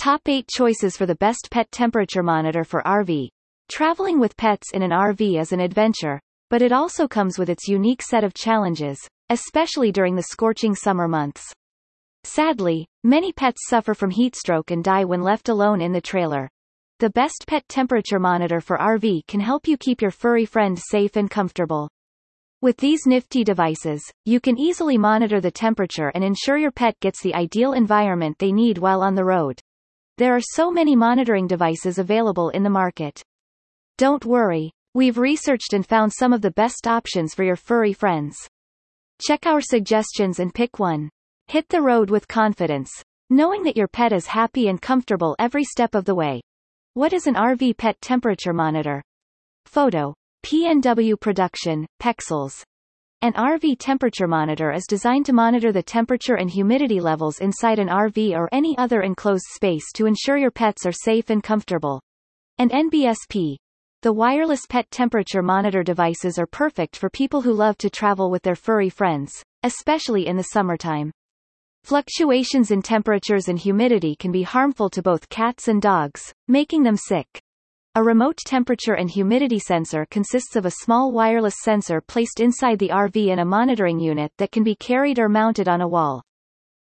Top 8 choices for the best pet temperature monitor for RV. Traveling with pets in an RV is an adventure, but it also comes with its unique set of challenges, especially during the scorching summer months. Sadly, many pets suffer from heat stroke and die when left alone in the trailer. The best pet temperature monitor for RV can help you keep your furry friend safe and comfortable. With these nifty devices, you can easily monitor the temperature and ensure your pet gets the ideal environment they need while on the road. There are so many monitoring devices available in the market. Don't worry, we've researched and found some of the best options for your furry friends. Check our suggestions and pick one. Hit the road with confidence, knowing that your pet is happy and comfortable every step of the way. What is an RV pet temperature monitor? Photo. PNW Production, Pexels. An RV temperature monitor is designed to monitor the temperature and humidity levels inside an RV or any other enclosed space to ensure your pets are safe and comfortable. An NBSP. The wireless pet temperature monitor devices are perfect for people who love to travel with their furry friends, especially in the summertime. Fluctuations in temperatures and humidity can be harmful to both cats and dogs, making them sick. A remote temperature and humidity sensor consists of a small wireless sensor placed inside the RV and a monitoring unit that can be carried or mounted on a wall.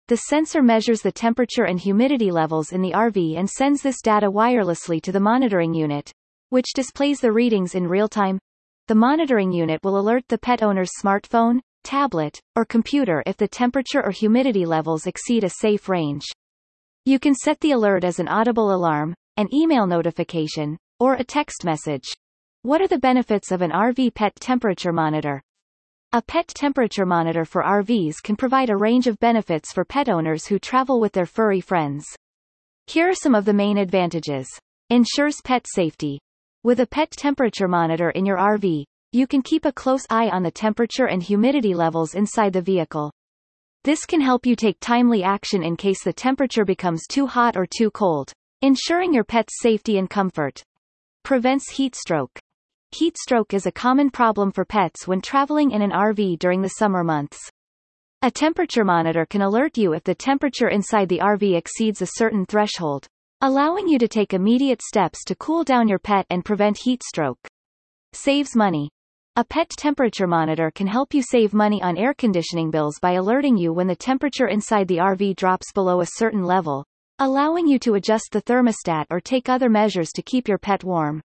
The sensor measures the temperature and humidity levels in the RV and sends this data wirelessly to the monitoring unit, which displays the readings in real time. The monitoring unit will alert the pet owner's smartphone, tablet, or computer if the temperature or humidity levels exceed a safe range. You can set the alert as an audible alarm, an email notification, or a text message. What are the benefits of an RV pet temperature monitor? A pet temperature monitor for RVs can provide a range of benefits for pet owners who travel with their furry friends. Here are some of the main advantages. Ensures pet safety. With a pet temperature monitor in your RV, you can keep a close eye on the temperature and humidity levels inside the vehicle. This can help you take timely action in case the temperature becomes too hot or too cold, ensuring your pet's safety and comfort. Prevents heat stroke. Heat stroke is a common problem for pets when traveling in an RV during the summer months. A temperature monitor can alert you if the temperature inside the RV exceeds a certain threshold, allowing you to take immediate steps to cool down your pet and prevent heat stroke. Saves money. A pet temperature monitor can help you save money on air conditioning bills by alerting you when the temperature inside the RV drops below a certain level, allowing you to adjust the thermostat or take other measures to keep your pet warm.